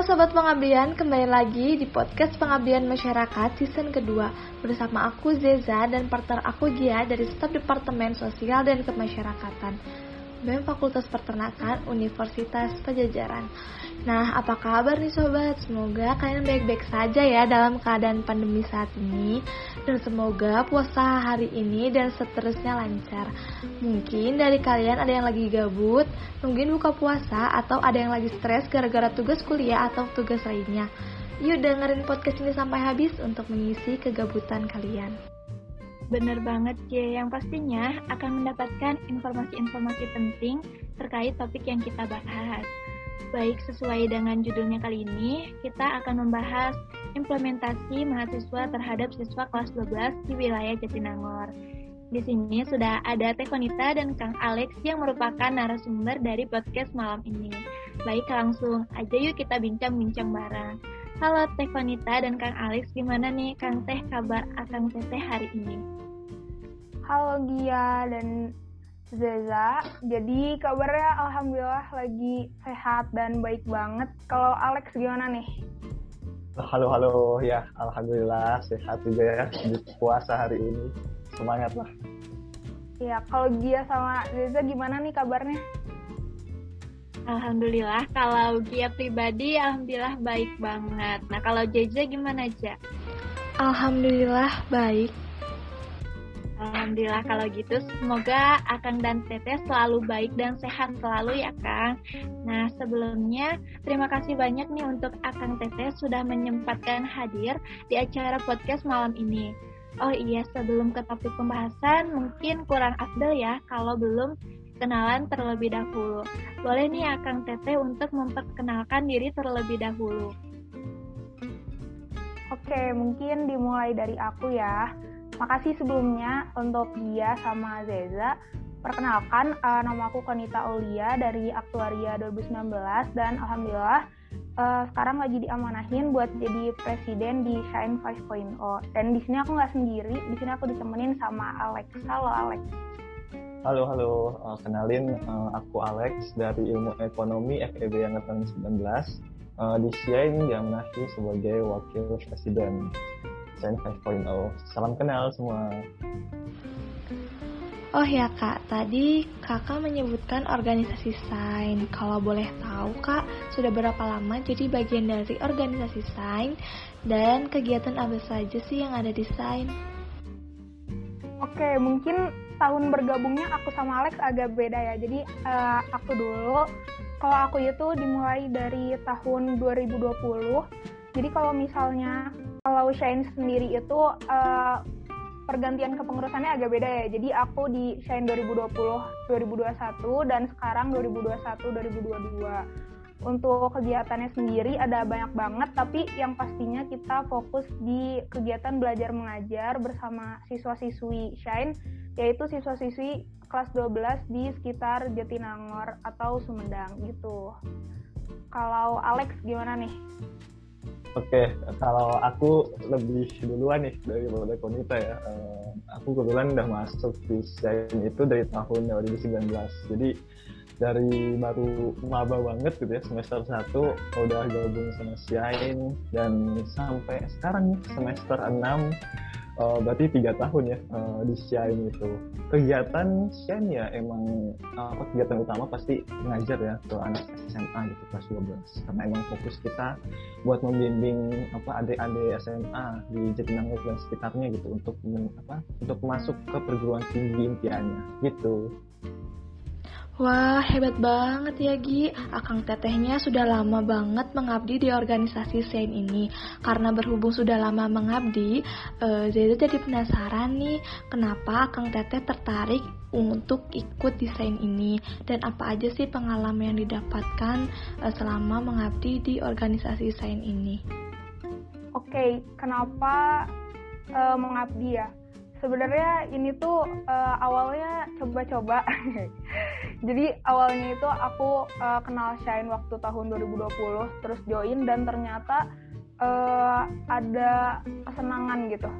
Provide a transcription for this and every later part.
Halo Sobat Pengabdian, kembali lagi di podcast Pengabdian Masyarakat season kedua. Bersama aku Zeza dan partner aku Gia dari Staf Departemen Sosial dan Kemasyarakatan BEM Fakultas Peternakan Universitas Pajajaran. Nah, apa kabar nih sobat? Semoga kalian baik-baik saja ya dalam keadaan pandemi saat ini. Dan semoga puasa hari ini dan seterusnya lancar. Mungkin dari kalian ada yang lagi gabut, mungkin buka puasa Atau ada yang lagi stres gara-gara tugas kuliah atau tugas lainnya. Yuk dengerin podcast ini sampai habis untuk mengisi kegabutan kalian Bener banget, J. Yang pastinya akan mendapatkan informasi-informasi penting terkait topik yang kita bahas. Baik sesuai dengan judulnya kali ini, kita akan membahas implementasi mahasiswa terhadap siswa kelas 12 di wilayah Jatinangor. Di sini sudah ada Teh Konita dan Kang Alex yang merupakan narasumber dari podcast malam ini. Baik, langsung aja yuk kita bincang-bincang bareng. Halo Teh Konita dan Kang Alex, gimana nih Kang Teh kabar Akang Teteh hari ini? Halo Gia dan Zeza. Jadi kabarnya alhamdulillah lagi sehat dan baik banget. Kalau Alex gimana nih? Halo halo ya, alhamdulillah sehat juga ya di puasa hari ini. Semangat lah. Ya, kalau Gia sama Zeza gimana nih kabarnya? Alhamdulillah, kalau Gia pribadi alhamdulillah baik banget. Nah, kalau Jeje gimana aja? Alhamdulillah baik. Alhamdulillah kalau gitu semoga Akang dan Teteh selalu baik dan sehat selalu ya Kang. Nah sebelumnya terima kasih banyak nih untuk Akang Teteh sudah menyempatkan hadir di acara podcast malam ini. Oh iya sebelum ke topik pembahasan mungkin kurang afdal ya kalau belum kenalan terlebih dahulu. Boleh nih Akang Teteh untuk memperkenalkan diri terlebih dahulu. Oke, mungkin dimulai dari aku ya. Makasih sebelumnya untuk dia sama Zeza. Perkenalkan, uh, nama aku Konita Aulia dari Aktuaria 2019 dan alhamdulillah uh, sekarang lagi diamanahin buat jadi presiden di Shine 5.0. Dan di sini aku nggak sendiri, di sini aku ditemenin sama Alex. Halo Alex. Halo halo, uh, kenalin uh, aku Alex dari Ilmu Ekonomi FEB Angkatan 19. Uh, di Shine diamanahi sebagai wakil presiden. Shine 5.0. Salam kenal semua. Oh ya kak, tadi kakak menyebutkan organisasi Sain. Kalau boleh tahu kak, sudah berapa lama jadi bagian dari organisasi Sain dan kegiatan apa saja sih yang ada di Sain? Oke, mungkin tahun bergabungnya aku sama Alex agak beda ya. Jadi uh, aku dulu, kalau aku itu dimulai dari tahun 2020. Jadi kalau misalnya kalau Shine sendiri itu uh, pergantian kepengurusannya agak beda ya. Jadi aku di Shine 2020 2021 dan sekarang 2021 2022. Untuk kegiatannya sendiri ada banyak banget, tapi yang pastinya kita fokus di kegiatan belajar mengajar bersama siswa-siswi Shine, yaitu siswa-siswi kelas 12 di sekitar Jatinangor atau Sumedang gitu. Kalau Alex gimana nih? Oke, kalau aku lebih duluan nih dari daripada Konita ya. Uh, aku kebetulan udah masuk di Shine itu dari tahun 2019. Jadi dari baru maba banget gitu ya semester 1 udah gabung sama Shine dan sampai sekarang nih semester 6 uh, berarti tiga tahun ya uh, di Shine itu. Kegiatan Shine ya emang apa uh, kegiatan utama pasti ngajar ya ke anak SMA gitu kelas 12 karena emang fokus kita buat membimbing apa adik-adik SMA di Jatinangor dan sekitarnya gitu untuk apa untuk masuk ke perguruan tinggi impiannya gitu Wah, hebat banget ya Gi. Akang tetehnya sudah lama banget mengabdi di organisasi Sein ini. Karena berhubung sudah lama mengabdi, uh, Zeza jadi penasaran nih, kenapa Akang teteh tertarik untuk ikut desain ini dan apa aja sih pengalaman yang didapatkan uh, selama mengabdi di organisasi Sein ini? Oke, kenapa uh, mengabdi ya? sebenarnya ini tuh uh, awalnya coba-coba. Jadi awalnya itu aku uh, kenal Shine waktu tahun 2020, terus join dan ternyata uh, ada kesenangan gitu.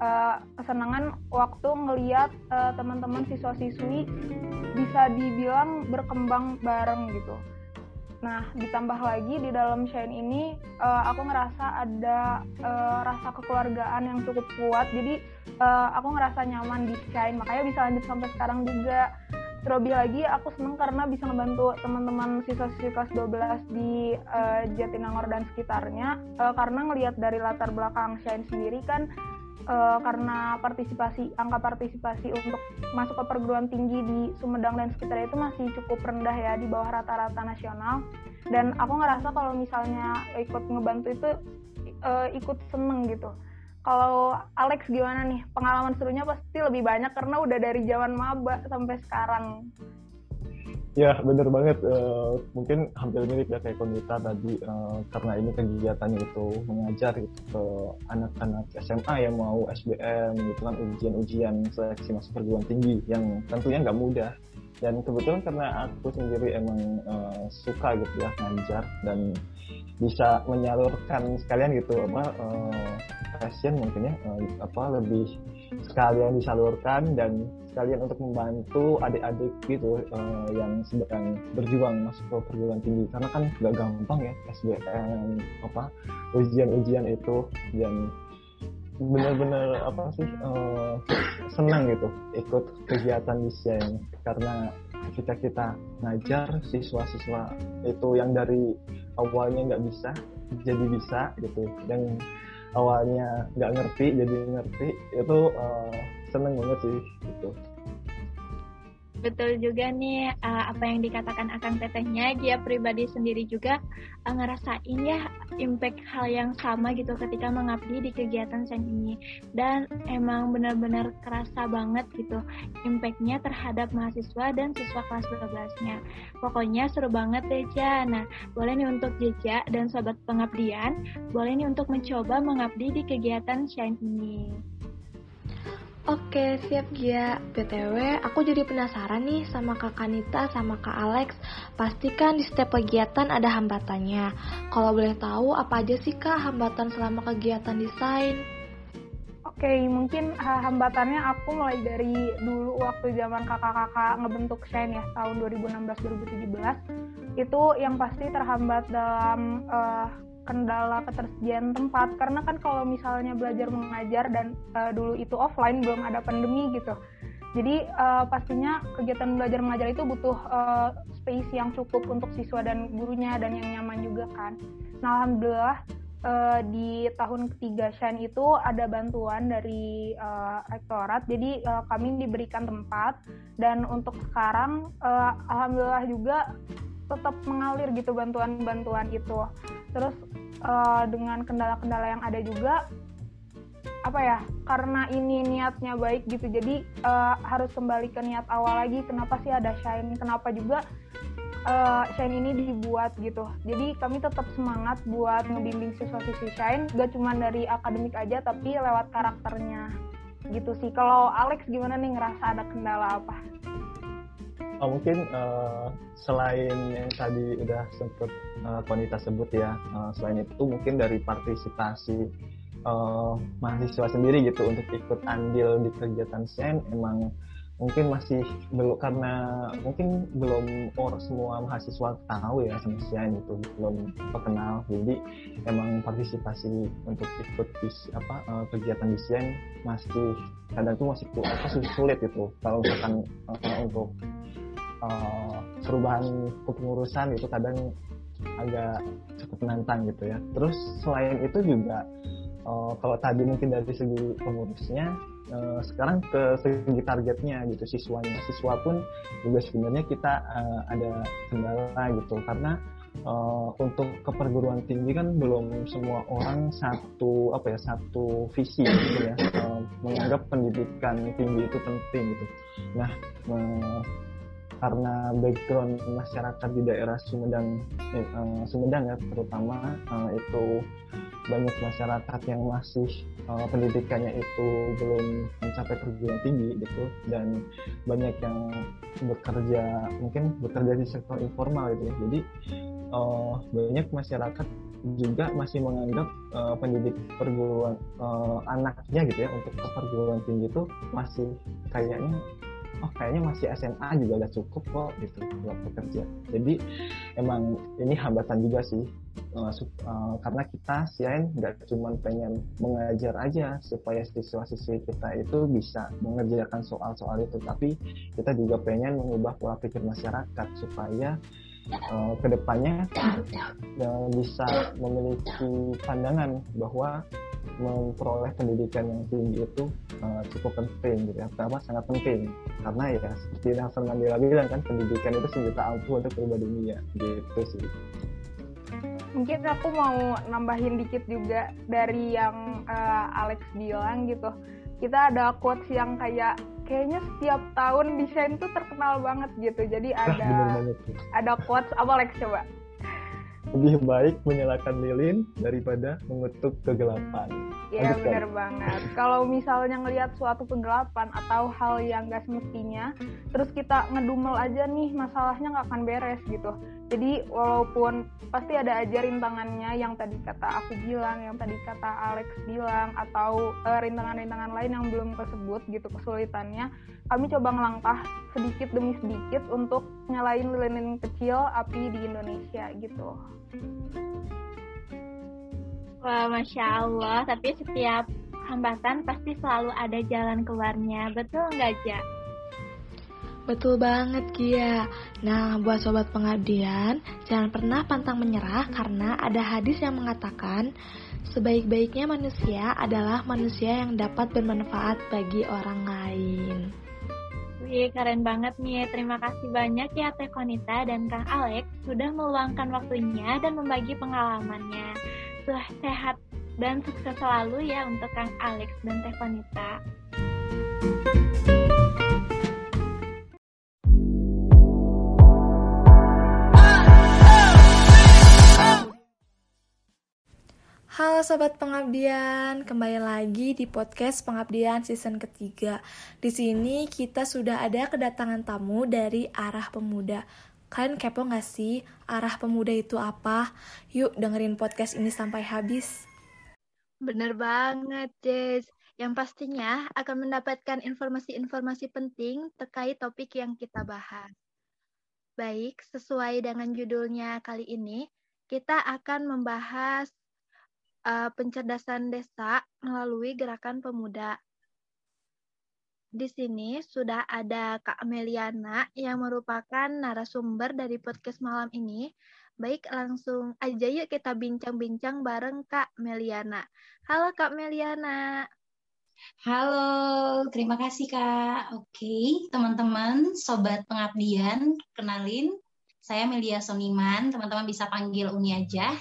Uh, kesenangan waktu ngeliat uh, teman-teman siswa-siswi bisa dibilang berkembang bareng gitu. Nah, ditambah lagi di dalam Shine ini uh, aku ngerasa ada uh, rasa kekeluargaan yang cukup kuat. Jadi uh, aku ngerasa nyaman di Shine, makanya bisa lanjut sampai sekarang juga. Terlebih lagi aku seneng karena bisa ngebantu teman-teman siswa-siswi kelas 12 di uh, Jatinangor dan sekitarnya. Uh, karena ngelihat dari latar belakang Shine sendiri kan uh, karena partisipasi angka partisipasi untuk masuk ke perguruan tinggi di Sumedang dan sekitarnya itu masih cukup rendah ya di bawah rata-rata nasional. Dan aku ngerasa kalau misalnya ikut ngebantu itu uh, ikut seneng gitu kalau Alex gimana nih pengalaman serunya pasti lebih banyak karena udah dari zaman maba sampai sekarang Ya, bener banget. Uh, mungkin hampir mirip ya kayak Konita tadi, uh, karena ini kegiatannya itu mengajar gitu ke anak-anak SMA yang mau SBM, gitu kan ujian-ujian seleksi masuk perguruan tinggi yang tentunya nggak mudah. Dan kebetulan karena aku sendiri emang uh, suka gitu ya ngajar dan bisa menyalurkan sekalian gitu apa uh, passion mungkin ya uh, apa lebih sekalian disalurkan dan sekalian untuk membantu adik-adik gitu uh, yang sedang berjuang masuk ke perguruan tinggi. Karena kan gak gampang ya SBM apa ujian-ujian itu. Dan benar-benar apa sih uh, senang gitu ikut kegiatan di desain karena kita kita ngajar siswa-siswa itu yang dari awalnya nggak bisa jadi bisa gitu. Yang awalnya nggak ngerti jadi ngerti itu uh, seneng banget sih gitu Betul juga nih uh, apa yang dikatakan akan tetehnya dia pribadi sendiri juga uh, ngerasain ya impact hal yang sama gitu ketika mengabdi di kegiatan sen ini dan emang benar-benar kerasa banget gitu impactnya terhadap mahasiswa dan siswa kelas 12-nya. Pokoknya seru banget deh Ja. Nah, boleh nih untuk Jeja dan sobat pengabdian, boleh nih untuk mencoba mengabdi di kegiatan Shine ini. Oke, siap Gia. BTW, aku jadi penasaran nih sama Kak Kanita sama Kak Alex. Pastikan di setiap kegiatan ada hambatannya. Kalau boleh tahu, apa aja sih Kak hambatan selama kegiatan desain? Oke, mungkin hambatannya aku mulai dari dulu waktu zaman kakak-kakak ngebentuk Shine ya, tahun 2016-2017. Itu yang pasti terhambat dalam uh, kendala ketersediaan tempat. Karena kan kalau misalnya belajar mengajar dan uh, dulu itu offline belum ada pandemi gitu. Jadi uh, pastinya kegiatan belajar mengajar itu butuh uh, space yang cukup untuk siswa dan gurunya dan yang nyaman juga kan. Nah alhamdulillah uh, di tahun ketiga Shan itu ada bantuan dari uh, rektorat. Jadi uh, kami diberikan tempat. Dan untuk sekarang uh, alhamdulillah juga tetap mengalir gitu bantuan-bantuan itu. Terus uh, dengan kendala-kendala yang ada juga apa ya karena ini niatnya baik gitu jadi uh, harus kembali ke niat awal lagi kenapa sih ada shine kenapa juga uh, shine ini dibuat gitu. Jadi kami tetap semangat buat ngebimbing siswa-siswi shine gak cuma dari akademik aja tapi lewat karakternya gitu sih. Kalau Alex gimana nih ngerasa ada kendala apa oh, mungkin uh, selain yang tadi udah sempat uh, Konita sebut ya, uh, selain itu mungkin dari partisipasi uh, mahasiswa sendiri gitu untuk ikut andil di kegiatan SEN emang mungkin masih belum karena mungkin belum or semua mahasiswa tahu ya sama SEN itu belum terkenal. Jadi emang partisipasi untuk ikut di apa uh, kegiatan di SEN masih kadang tuh masih apa sulit itu kalau misalkan uh, untuk uh, perubahan kepengurusan itu kadang agak cukup menantang gitu ya. Terus selain itu juga uh, kalau tadi mungkin dari segi pengurusnya, uh, sekarang ke segi targetnya gitu siswanya. Siswa pun juga sebenarnya kita uh, ada kendala gitu karena uh, untuk keperguruan tinggi kan belum semua orang satu apa ya satu visi gitu ya uh, menganggap pendidikan tinggi itu penting gitu. Nah uh, karena background masyarakat di daerah Sumedang eh, uh, Sumedang ya terutama uh, itu banyak masyarakat yang masih uh, pendidikannya itu belum mencapai perguruan tinggi gitu dan banyak yang bekerja mungkin bekerja di sektor informal gitu ya. Jadi uh, banyak masyarakat juga masih menganggap uh, pendidik perguruan uh, anaknya gitu ya untuk ke perguruan tinggi itu masih kayaknya oh kayaknya masih SMA juga udah cukup kok gitu buat bekerja. Jadi emang ini hambatan juga sih uh, karena kita siain nggak cuma pengen mengajar aja supaya siswa-siswi kita itu bisa mengerjakan soal-soal itu tapi kita juga pengen mengubah pola pikir masyarakat supaya uh, ke depannya uh, bisa memiliki pandangan bahwa memperoleh pendidikan yang tinggi itu uh, cukup penting gitu ya. Pertama sangat penting karena ya seperti Nelson Mandela bilang kan pendidikan itu senjata ampuh untuk berubah dunia gitu sih. Mungkin aku mau nambahin dikit juga dari yang uh, Alex bilang gitu. Kita ada quotes yang kayak kayaknya setiap tahun desain tuh terkenal banget gitu. Jadi ada ada quotes apa Alex coba? Lebih baik menyalakan lilin daripada mengutuk kegelapan. Iya benar banget. Kalau misalnya ngelihat suatu kegelapan atau hal yang gak semestinya, terus kita ngedumel aja nih masalahnya nggak akan beres gitu. Jadi walaupun pasti ada aja rintangannya yang tadi kata aku bilang, yang tadi kata Alex bilang, atau uh, rintangan-rintangan lain yang belum kesebut gitu kesulitannya, kami coba ngelangkah sedikit demi sedikit untuk nyalain lilin kecil api di Indonesia gitu. Wah, Masya Allah. Tapi setiap hambatan pasti selalu ada jalan keluarnya. Betul nggak, Ja? Betul banget, Kia. Nah, buat sobat pengabdian, jangan pernah pantang menyerah karena ada hadis yang mengatakan sebaik-baiknya manusia adalah manusia yang dapat bermanfaat bagi orang lain. Wih, keren banget nih. Terima kasih banyak ya Teh Konita dan Kang Alex sudah meluangkan waktunya dan membagi pengalamannya. Sudah sehat dan sukses selalu ya untuk Kang Alex dan Teh Konita. Halo Sobat Pengabdian, kembali lagi di podcast Pengabdian season ketiga. Di sini kita sudah ada kedatangan tamu dari Arah Pemuda. Kalian kepo gak sih Arah Pemuda itu apa? Yuk dengerin podcast ini sampai habis. Bener banget, Jess. Yang pastinya akan mendapatkan informasi-informasi penting terkait topik yang kita bahas. Baik, sesuai dengan judulnya kali ini, kita akan membahas uh, pencerdasan desa melalui gerakan pemuda. Di sini sudah ada Kak Meliana yang merupakan narasumber dari podcast malam ini. Baik, langsung aja yuk kita bincang-bincang bareng Kak Meliana. Halo Kak Meliana. Halo, terima kasih Kak. Oke, teman-teman, sobat pengabdian, kenalin. Saya Melia Soniman, teman-teman bisa panggil Uni aja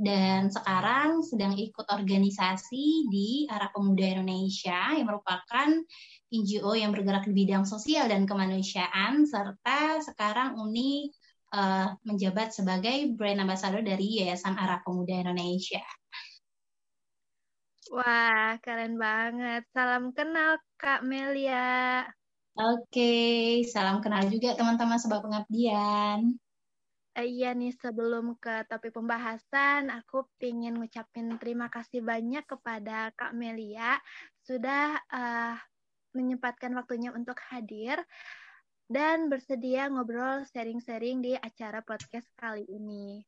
dan sekarang sedang ikut organisasi di Arah Pemuda Indonesia yang merupakan NGO yang bergerak di bidang sosial dan kemanusiaan serta sekarang Uni uh, menjabat sebagai brand ambassador dari Yayasan Arah Pemuda Indonesia. Wah, keren banget. Salam kenal Kak Melia. Oke, salam kenal juga teman-teman sebab pengabdian. Uh, iya nih, sebelum ke topik pembahasan, aku ingin ngucapin terima kasih banyak kepada Kak Melia sudah uh, menyempatkan waktunya untuk hadir dan bersedia ngobrol sharing-sharing di acara podcast kali ini.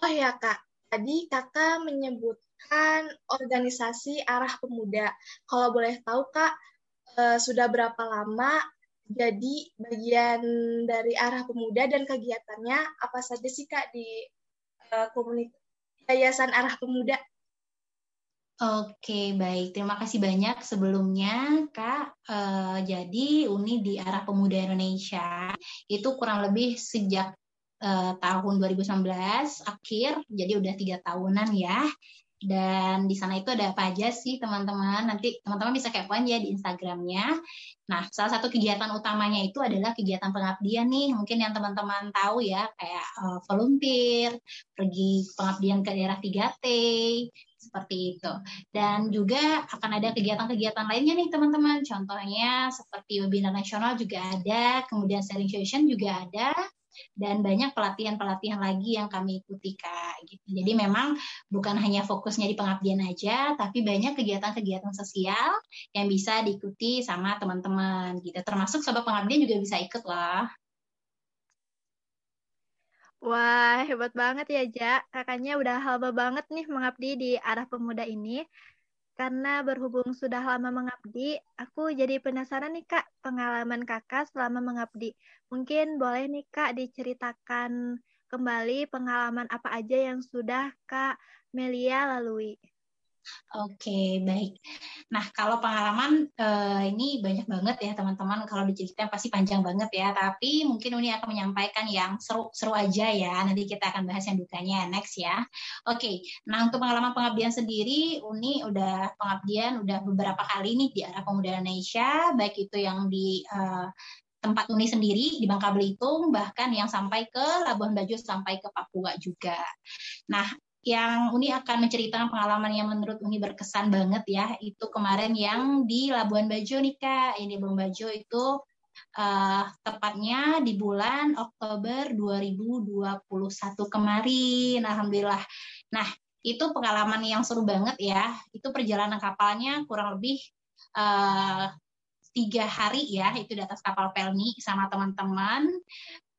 Oh ya Kak, tadi Kakak menyebutkan organisasi Arah Pemuda. Kalau boleh tahu Kak, uh, sudah berapa lama jadi bagian dari arah pemuda dan kegiatannya apa saja sih kak di uh, komunitas yayasan arah pemuda? Oke, baik. Terima kasih banyak sebelumnya, Kak. Uh, jadi, Uni di Arah Pemuda Indonesia itu kurang lebih sejak uh, tahun 2019 akhir, jadi udah tiga tahunan ya dan di sana itu ada apa aja sih teman-teman? Nanti teman-teman bisa kepoin ya di Instagramnya. Nah salah satu kegiatan utamanya itu adalah kegiatan pengabdian nih. Mungkin yang teman-teman tahu ya kayak uh, volunteer pergi pengabdian ke daerah 3T seperti itu. Dan juga akan ada kegiatan-kegiatan lainnya nih teman-teman. Contohnya seperti webinar nasional juga ada kemudian sharing session juga ada dan banyak pelatihan-pelatihan lagi yang kami ikuti Kak gitu. Jadi memang bukan hanya fokusnya di pengabdian aja, tapi banyak kegiatan-kegiatan sosial yang bisa diikuti sama teman-teman gitu. Termasuk sobat pengabdian juga bisa ikut lah. Wah, hebat banget ya, Ja. Kakaknya udah lama banget nih mengabdi di arah pemuda ini. Karena berhubung sudah lama mengabdi, aku jadi penasaran nih, Kak, pengalaman kakak selama mengabdi. Mungkin boleh nih, Kak, diceritakan kembali pengalaman apa aja yang sudah Kak Melia lalui. Oke, baik. Nah, kalau pengalaman uh, ini banyak banget ya teman-teman. Kalau diceritain pasti panjang banget ya. Tapi mungkin Uni akan menyampaikan yang seru-seru aja ya. Nanti kita akan bahas yang dukanya next ya. Oke, nah untuk pengalaman pengabdian sendiri, Uni udah pengabdian udah beberapa kali nih di arah pemuda Indonesia, baik itu yang di uh, tempat Uni sendiri di Bangka Belitung, bahkan yang sampai ke Labuan Bajo sampai ke Papua juga. Nah, yang Uni akan menceritakan pengalaman yang menurut Uni berkesan banget ya, itu kemarin yang di Labuan Bajo nih Kak. Ini Labuan Bajo itu uh, tepatnya di bulan Oktober 2021 kemarin. Alhamdulillah. Nah, itu pengalaman yang seru banget ya. Itu perjalanan kapalnya kurang lebih uh, tiga hari ya, itu di atas kapal Pelni sama teman-teman.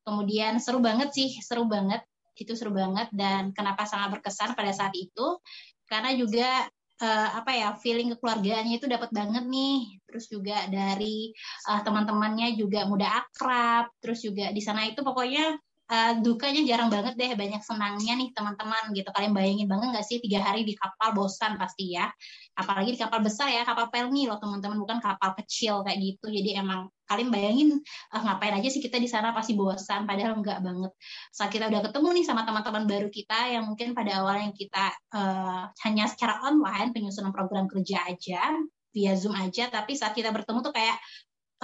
Kemudian seru banget sih, seru banget itu seru banget. Dan kenapa sangat berkesan pada saat itu? Karena juga uh, apa ya feeling kekeluargaannya itu dapat banget nih. Terus juga dari uh, teman-temannya juga mudah akrab. Terus juga di sana itu pokoknya uh, dukanya jarang banget deh banyak senangnya nih teman-teman gitu. Kalian bayangin banget nggak sih tiga hari di kapal bosan pasti ya. Apalagi di kapal besar ya kapal pelni loh teman-teman bukan kapal kecil kayak gitu. Jadi emang kalian bayangin uh, ngapain aja sih kita di sana pasti bosan padahal enggak banget. Saat kita udah ketemu nih sama teman-teman baru kita yang mungkin pada awalnya kita uh, hanya secara online penyusunan program kerja aja via zoom aja tapi saat kita bertemu tuh kayak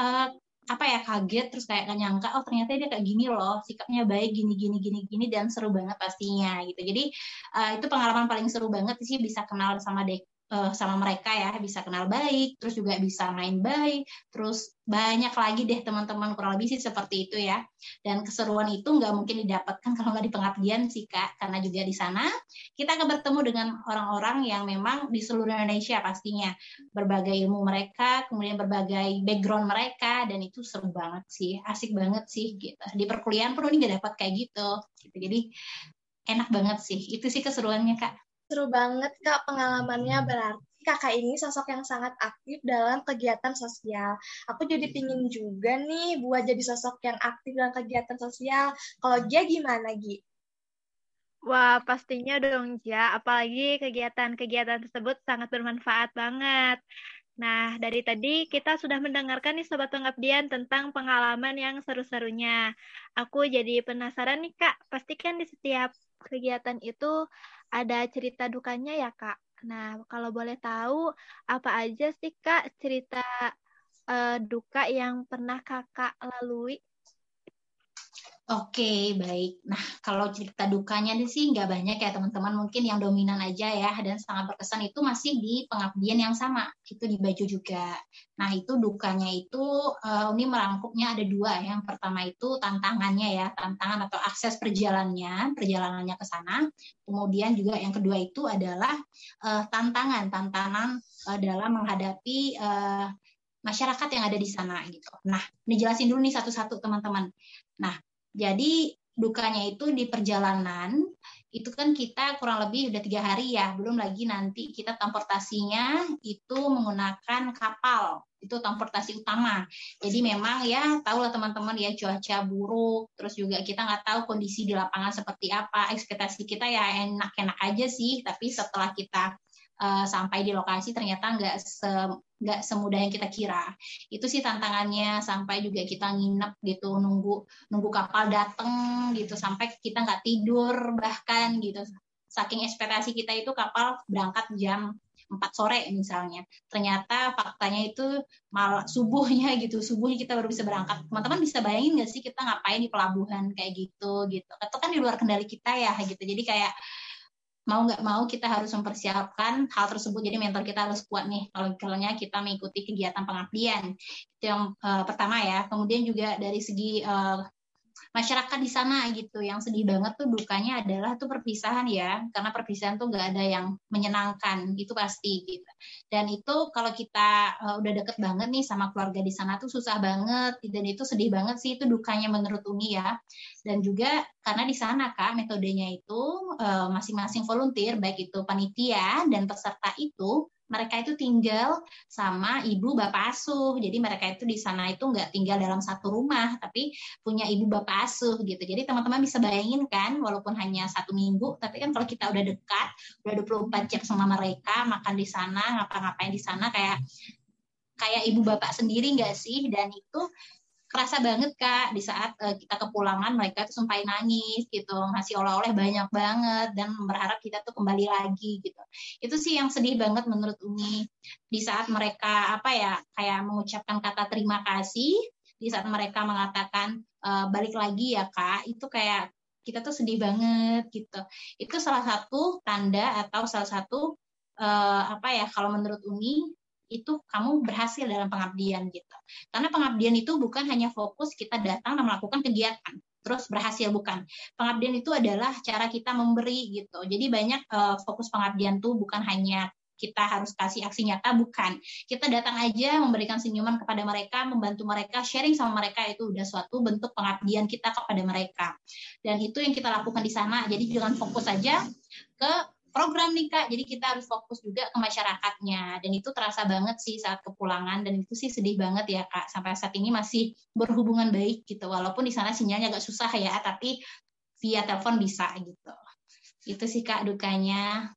uh, apa ya kaget terus kayak gak nyangka oh ternyata dia kayak gini loh sikapnya baik gini gini gini gini dan seru banget pastinya gitu. Jadi uh, itu pengalaman paling seru banget sih bisa kenal sama dek uh, sama mereka ya bisa kenal baik terus juga bisa main baik terus banyak lagi deh teman-teman kurang lebih sih seperti itu ya. Dan keseruan itu nggak mungkin didapatkan kalau nggak di pengabdian sih kak. Karena juga di sana kita akan bertemu dengan orang-orang yang memang di seluruh Indonesia pastinya. Berbagai ilmu mereka kemudian berbagai background mereka dan itu seru banget sih asik banget sih gitu. Di perkuliahan pun ini nggak dapat kayak gitu gitu. Jadi enak banget sih. Itu sih keseruannya kak Seru banget Kak pengalamannya berarti kakak ini sosok yang sangat aktif dalam kegiatan sosial. Aku jadi pingin juga nih buat jadi sosok yang aktif dalam kegiatan sosial. Kalau dia gimana Gi? Wah, pastinya dong, Ja. Apalagi kegiatan-kegiatan tersebut sangat bermanfaat banget. Nah, dari tadi kita sudah mendengarkan nih Sobat Pengabdian tentang pengalaman yang seru-serunya. Aku jadi penasaran nih, Kak. Pastikan di setiap kegiatan itu ada cerita dukanya ya Kak. Nah, kalau boleh tahu apa aja sih Kak cerita uh, duka yang pernah Kakak lalui? Oke, baik. Nah, kalau cerita dukanya sih nggak banyak ya teman-teman. Mungkin yang dominan aja ya dan sangat berkesan itu masih di pengabdian yang sama. Itu di baju juga. Nah, itu dukanya itu uh, ini merangkumnya ada dua. Yang pertama itu tantangannya ya, tantangan atau akses perjalanannya, perjalanannya ke sana. Kemudian juga yang kedua itu adalah uh, tantangan, tantangan uh, dalam menghadapi masyarakat yang ada di sana gitu. Nah, ini jelasin dulu nih satu-satu teman-teman. Nah, jadi dukanya itu di perjalanan itu kan kita kurang lebih udah tiga hari ya, belum lagi nanti kita transportasinya itu menggunakan kapal itu transportasi utama. Jadi memang ya tahu lah teman-teman ya cuaca buruk, terus juga kita nggak tahu kondisi di lapangan seperti apa. Ekspektasi kita ya enak-enak aja sih, tapi setelah kita uh, sampai di lokasi ternyata nggak se nggak semudah yang kita kira. Itu sih tantangannya sampai juga kita nginep gitu nunggu nunggu kapal dateng gitu sampai kita nggak tidur bahkan gitu. Saking ekspektasi kita itu kapal berangkat jam 4 sore misalnya. Ternyata faktanya itu malah subuhnya gitu. Subuhnya kita baru bisa berangkat. Teman-teman bisa bayangin nggak sih kita ngapain di pelabuhan kayak gitu gitu. Itu kan di luar kendali kita ya gitu. Jadi kayak mau nggak mau kita harus mempersiapkan hal tersebut. Jadi mental kita harus kuat nih kalau misalnya kita mengikuti kegiatan pengabdian. Itu yang uh, pertama ya. Kemudian juga dari segi uh, masyarakat di sana gitu. Yang sedih banget tuh dukanya adalah tuh perpisahan ya, karena perpisahan tuh nggak ada yang menyenangkan, itu pasti gitu. Dan itu kalau kita uh, udah deket banget nih sama keluarga di sana tuh susah banget, dan itu sedih banget sih itu dukanya menurut Uni ya. Dan juga karena di sana kak metodenya itu uh, masing-masing volunteer, baik itu panitia dan peserta itu mereka itu tinggal sama ibu bapak asuh. Jadi mereka itu di sana itu nggak tinggal dalam satu rumah, tapi punya ibu bapak asuh gitu. Jadi teman-teman bisa bayangin kan, walaupun hanya satu minggu, tapi kan kalau kita udah dekat, udah 24 jam sama mereka, makan di sana, ngapa-ngapain di sana kayak kayak ibu bapak sendiri nggak sih? Dan itu kerasa banget kak di saat uh, kita kepulangan mereka tuh sampai nangis gitu ngasih oleh-oleh banyak banget dan berharap kita tuh kembali lagi gitu. Itu sih yang sedih banget menurut Umi. Di saat mereka apa ya kayak mengucapkan kata terima kasih di saat mereka mengatakan uh, balik lagi ya kak itu kayak kita tuh sedih banget gitu. Itu salah satu tanda atau salah satu uh, apa ya kalau menurut Umi itu kamu berhasil dalam pengabdian gitu. Karena pengabdian itu bukan hanya fokus kita datang dan melakukan kegiatan terus berhasil bukan. Pengabdian itu adalah cara kita memberi gitu. Jadi banyak uh, fokus pengabdian tuh bukan hanya kita harus kasih aksi nyata bukan. Kita datang aja memberikan senyuman kepada mereka, membantu mereka, sharing sama mereka itu udah suatu bentuk pengabdian kita kepada mereka. Dan itu yang kita lakukan di sana. Jadi jangan fokus saja ke program nih kak. Jadi kita harus fokus juga ke masyarakatnya. Dan itu terasa banget sih saat kepulangan. Dan itu sih sedih banget ya kak. Sampai saat ini masih berhubungan baik gitu. Walaupun di sana sinyalnya agak susah ya tapi via telepon bisa gitu. Itu sih kak dukanya.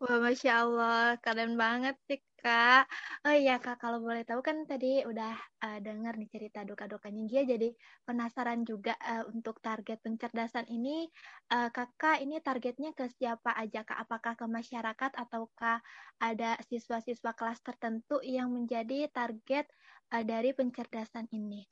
Wah, Masya Allah, keren banget sih, Kak. Oh iya, Kak, kalau boleh tahu kan tadi udah uh, dengar nih cerita duka-dukanya dia, jadi penasaran juga uh, untuk target pencerdasan ini, uh, Kakak ini targetnya ke siapa aja, Kak? Apakah ke masyarakat ataukah ada siswa-siswa kelas tertentu yang menjadi target uh, dari pencerdasan ini?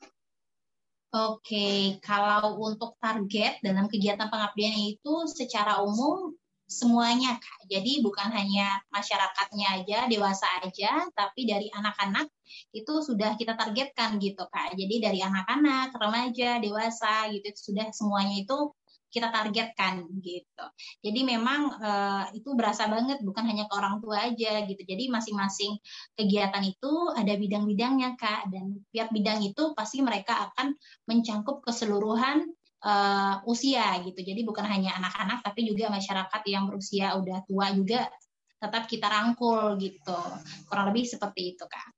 Oke, kalau untuk target dalam kegiatan pengabdian itu secara umum semuanya Kak. Jadi bukan hanya masyarakatnya aja, dewasa aja, tapi dari anak-anak itu sudah kita targetkan gitu Kak. Jadi dari anak-anak, remaja, dewasa gitu itu sudah semuanya itu kita targetkan gitu. Jadi memang uh, itu berasa banget bukan hanya ke orang tua aja gitu. Jadi masing-masing kegiatan itu ada bidang-bidangnya Kak dan tiap bidang itu pasti mereka akan mencangkup keseluruhan uh, usia gitu. Jadi bukan hanya anak-anak tapi juga masyarakat yang berusia udah tua juga tetap kita rangkul gitu. Kurang lebih seperti itu, Kak.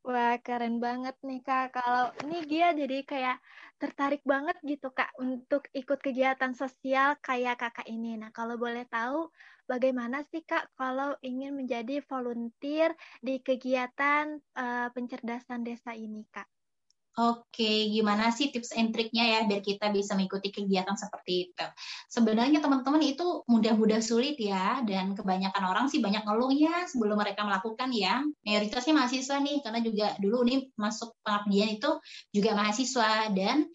Wah, keren banget nih, Kak. Kalau ini dia jadi kayak tertarik banget gitu, Kak, untuk ikut kegiatan sosial kayak Kakak ini. Nah, kalau boleh tahu bagaimana sih, Kak, kalau ingin menjadi volunteer di kegiatan uh, pencerdasan desa ini, Kak? Oke, gimana sih tips and triknya ya biar kita bisa mengikuti kegiatan seperti itu? Sebenarnya teman-teman itu mudah-mudah sulit ya, dan kebanyakan orang sih banyak ngeluhnya sebelum mereka melakukan ya. Mayoritasnya mahasiswa nih, karena juga dulu nih masuk pengabdian itu juga mahasiswa dan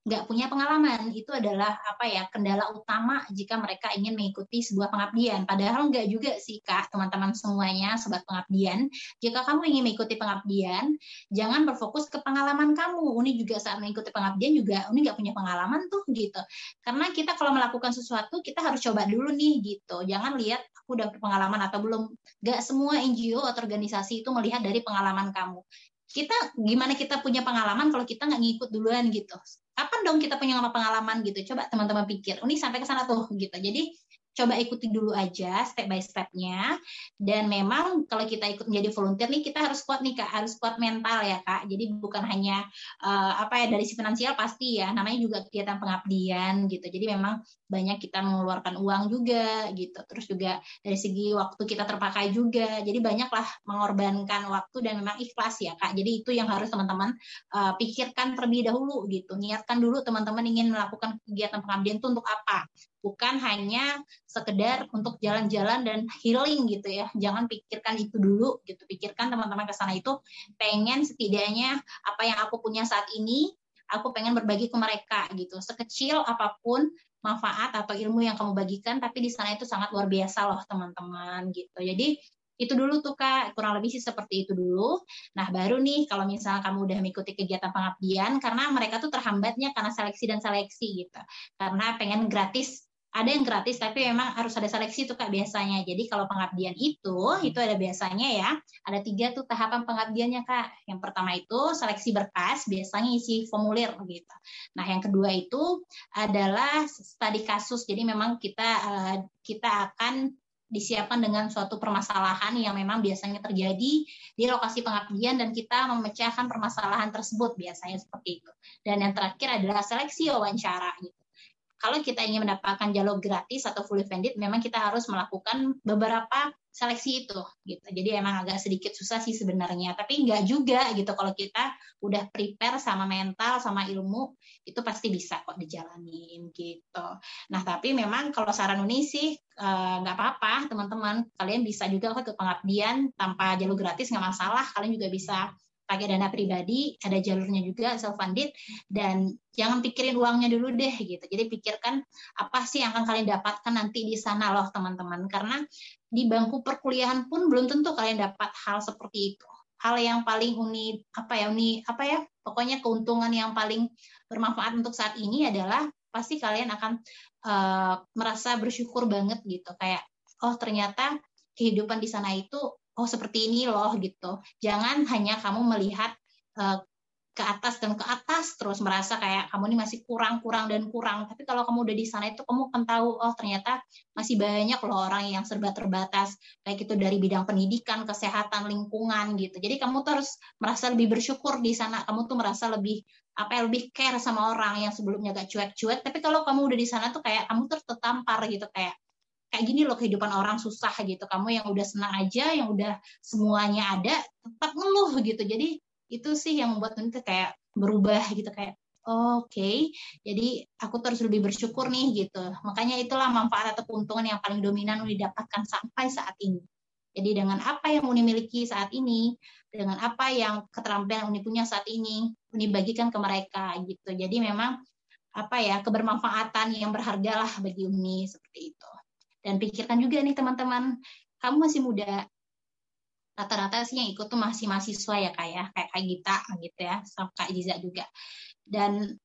nggak punya pengalaman itu adalah apa ya kendala utama jika mereka ingin mengikuti sebuah pengabdian. Padahal nggak juga sih kak teman-teman semuanya sobat pengabdian. Jika kamu ingin mengikuti pengabdian, jangan berfokus ke pengalaman kamu. Uni juga saat mengikuti pengabdian juga Uni nggak punya pengalaman tuh gitu. Karena kita kalau melakukan sesuatu kita harus coba dulu nih gitu. Jangan lihat aku udah berpengalaman atau belum. Gak semua NGO atau organisasi itu melihat dari pengalaman kamu kita gimana kita punya pengalaman kalau kita nggak ngikut duluan gitu. Kapan dong kita punya pengalaman gitu? Coba teman-teman pikir. Ini sampai ke sana tuh gitu. Jadi coba ikuti dulu aja step by stepnya. Dan memang kalau kita ikut menjadi volunteer nih kita harus kuat nih kak. Harus kuat mental ya kak. Jadi bukan hanya uh, apa ya dari si finansial pasti ya. Namanya juga kegiatan pengabdian gitu. Jadi memang banyak kita mengeluarkan uang juga gitu terus juga dari segi waktu kita terpakai juga jadi banyaklah mengorbankan waktu dan memang ikhlas ya kak jadi itu yang harus teman-teman uh, pikirkan terlebih dahulu gitu niatkan dulu teman-teman ingin melakukan kegiatan pengabdian itu untuk apa bukan hanya sekedar untuk jalan-jalan dan healing gitu ya. Jangan pikirkan itu dulu gitu. Pikirkan teman-teman ke sana itu pengen setidaknya apa yang aku punya saat ini aku pengen berbagi ke mereka gitu. Sekecil apa pun manfaat atau ilmu yang kamu bagikan tapi di sana itu sangat luar biasa loh teman-teman gitu. Jadi Itu dulu tuh Kak, kurang lebih sih seperti itu dulu. Nah, baru nih kalau misalnya kamu udah mengikuti kegiatan pengabdian karena mereka tuh terhambatnya karena seleksi dan seleksi gitu. Karena pengen gratis ada yang gratis tapi memang harus ada seleksi tuh kak biasanya. Jadi kalau pengabdian itu itu ada biasanya ya ada tiga tuh tahapan pengabdiannya kak. Yang pertama itu seleksi berkas biasanya isi formulir gitu. Nah yang kedua itu adalah studi kasus. Jadi memang kita eh, kita akan disiapkan dengan suatu permasalahan yang memang biasanya terjadi di lokasi pengabdian dan kita memecahkan permasalahan tersebut biasanya seperti itu. Dan yang terakhir adalah seleksi wawancara gitu kalau kita ingin mendapatkan jalur gratis atau fully funded, memang kita harus melakukan beberapa seleksi itu gitu. Jadi emang agak sedikit susah sih sebenarnya, tapi nggak juga gitu kalau kita udah prepare sama mental sama ilmu itu pasti bisa kok dijalanin gitu. Nah tapi memang kalau saran Uni sih eh, nggak apa-apa teman-teman, kalian bisa juga ke pengabdian tanpa jalur gratis nggak masalah, kalian juga bisa pakai dana pribadi, ada jalurnya juga self funded dan jangan pikirin uangnya dulu deh gitu. Jadi pikirkan apa sih yang akan kalian dapatkan nanti di sana loh teman-teman karena di bangku perkuliahan pun belum tentu kalian dapat hal seperti itu. Hal yang paling unik apa ya uni apa ya pokoknya keuntungan yang paling bermanfaat untuk saat ini adalah pasti kalian akan uh, merasa bersyukur banget gitu kayak oh ternyata kehidupan di sana itu oh seperti ini loh gitu. Jangan hanya kamu melihat uh, ke atas dan ke atas terus merasa kayak kamu ini masih kurang kurang dan kurang. Tapi kalau kamu udah di sana itu kamu akan tahu oh ternyata masih banyak loh orang yang serba terbatas. Baik itu dari bidang pendidikan kesehatan lingkungan gitu. Jadi kamu tuh harus merasa lebih bersyukur di sana. Kamu tuh merasa lebih apa ya lebih care sama orang yang sebelumnya gak cuek-cuek. Tapi kalau kamu udah di sana tuh kayak kamu tuh tertampar gitu kayak kayak gini loh kehidupan orang susah gitu. Kamu yang udah senang aja, yang udah semuanya ada, tetap ngeluh gitu. Jadi itu sih yang membuat nanti kayak berubah gitu kayak oke okay, jadi aku terus lebih bersyukur nih gitu makanya itulah manfaat atau keuntungan yang paling dominan Uni dapatkan sampai saat ini jadi dengan apa yang Uni miliki saat ini dengan apa yang keterampilan Uni punya saat ini Uni bagikan ke mereka gitu jadi memang apa ya kebermanfaatan yang berharga lah bagi Uni seperti itu dan pikirkan juga nih teman-teman, kamu masih muda. Rata-rata sih yang ikut tuh masih mahasiswa ya kak ya, kayak Kak Gita gitu ya, sama Kak Jiza juga. Dan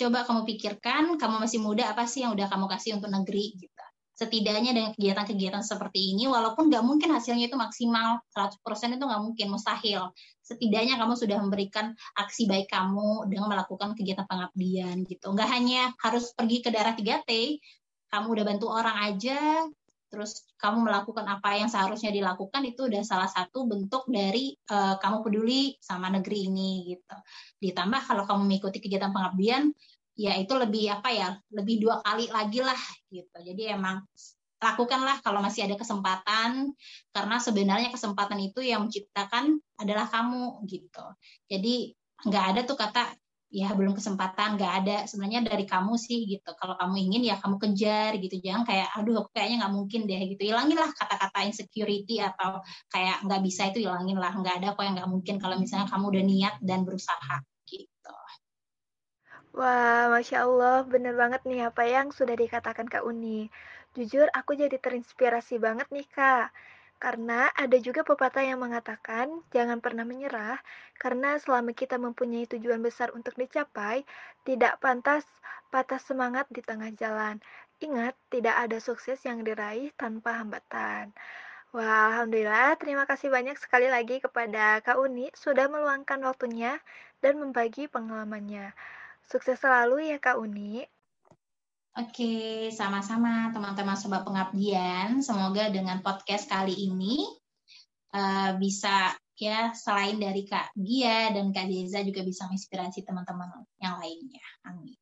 coba kamu pikirkan, kamu masih muda, apa sih yang udah kamu kasih untuk negeri gitu setidaknya dengan kegiatan-kegiatan seperti ini, walaupun nggak mungkin hasilnya itu maksimal 100% itu nggak mungkin, mustahil. Setidaknya kamu sudah memberikan aksi baik kamu dengan melakukan kegiatan pengabdian gitu. Nggak hanya harus pergi ke daerah 3T, kamu udah bantu orang aja, terus kamu melakukan apa yang seharusnya dilakukan itu udah salah satu bentuk dari uh, kamu peduli sama negeri ini gitu. Ditambah kalau kamu mengikuti kegiatan pengabdian, ya itu lebih apa ya, lebih dua kali lagi lah gitu. Jadi emang lakukanlah kalau masih ada kesempatan karena sebenarnya kesempatan itu yang menciptakan adalah kamu gitu. Jadi nggak ada tuh kata ya belum kesempatan nggak ada. Sebenarnya dari kamu sih gitu. Kalau kamu ingin ya kamu kejar gitu. Jangan kayak aduh aku kayaknya nggak mungkin deh gitu. Hilangin lah kata-kata insecurity atau kayak nggak bisa itu hilangin lah nggak ada kok yang nggak mungkin kalau misalnya kamu udah niat dan berusaha gitu. Wah, Masya Allah, bener banget nih apa yang sudah dikatakan Kak Uni. Jujur, aku jadi terinspirasi banget nih, Kak. Karena ada juga pepatah yang mengatakan, jangan pernah menyerah, karena selama kita mempunyai tujuan besar untuk dicapai, tidak pantas patah semangat di tengah jalan. Ingat, tidak ada sukses yang diraih tanpa hambatan. Wah, Alhamdulillah, terima kasih banyak sekali lagi kepada Kak Uni sudah meluangkan waktunya dan membagi pengalamannya. Sukses selalu ya Kak Uni. Oke, sama-sama teman-teman sobat pengabdian. Semoga dengan podcast kali ini uh, bisa ya selain dari Kak Gia dan Kak Deza juga bisa menginspirasi teman-teman yang lainnya. Amin.